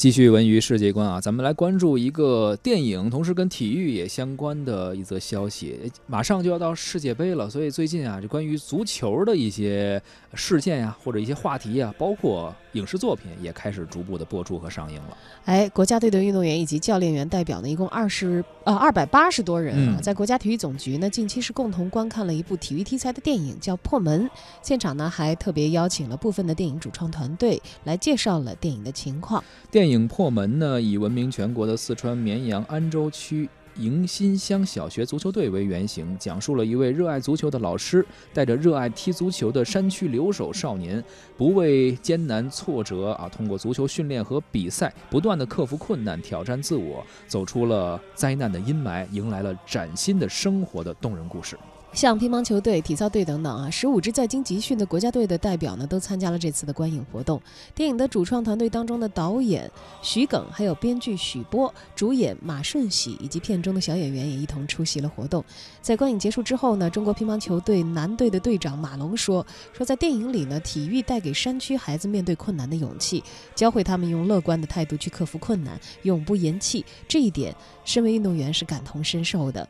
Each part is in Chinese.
继续文娱世界观啊，咱们来关注一个电影，同时跟体育也相关的一则消息。马上就要到世界杯了，所以最近啊，这关于足球的一些事件呀，或者一些话题呀，包括影视作品，也开始逐步的播出和上映了。哎，国家队的运动员以及教练员代表呢，一共二十呃二百八十多人啊，嗯在国家体育总局呢，近期是共同观看了一部体育题材的电影，叫《破门》。现场呢，还特别邀请了部分的电影主创团队来介绍了电影的情况。电影《影破门》呢，以闻名全国的四川绵阳安州区迎新乡小学足球队为原型，讲述了一位热爱足球的老师带着热爱踢足球的山区留守少年，不畏艰难挫折啊，通过足球训练和比赛，不断的克服困难，挑战自我，走出了灾难的阴霾，迎来了崭新的生活的动人故事。像乒乓球队、体操队等等啊，十五支在京集训的国家队的代表呢，都参加了这次的观影活动。电影的主创团队当中的导演徐耿，还有编剧许波、主演马顺喜以及片中的小演员也一同出席了活动。在观影结束之后呢，中国乒乓球队男队的队长马龙说：“说在电影里呢，体育带给山区孩子面对困难的勇气，教会他们用乐观的态度去克服困难，永不言弃。这一点，身为运动员是感同身受的。”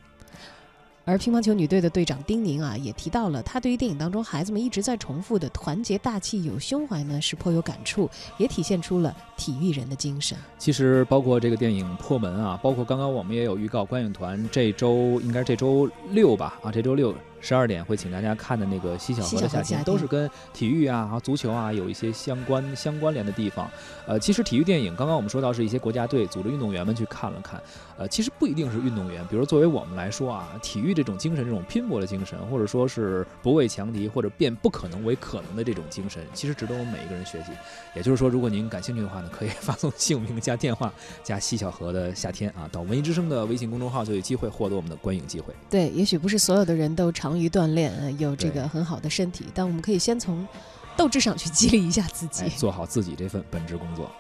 而乒乓球女队的队长丁宁啊，也提到了她对于电影当中孩子们一直在重复的团结、大气、有胸怀呢，是颇有感触，也体现出了体育人的精神。其实包括这个电影《破门》啊，包括刚刚我们也有预告，观影团这周应该这周六吧啊，这周六十二点会请大家看的那个《西小河的夏天都是跟体育啊、和足球啊有一些相关相关联的地方。呃，其实体育电影刚刚我们说到是一些国家队组织运动员们去看了看，呃，其实不一定是运动员，比如作为我们来说啊，体育这种精神、这种拼搏的精神，或者说是不畏强敌或者变不可能为可能的这种精神，其实值得我们每一个人学习。也就是说，如果您感兴趣的话呢，可以发送姓名加电话加西小河的夏天啊，到文艺之声的微信公众号就有机会获得我们的观影机会。对，也许不是所有的人都长于锻炼，呃有这个很好的身体，但我们可以先从斗志上去激励一下自己。哎，做好自己这份本职工作。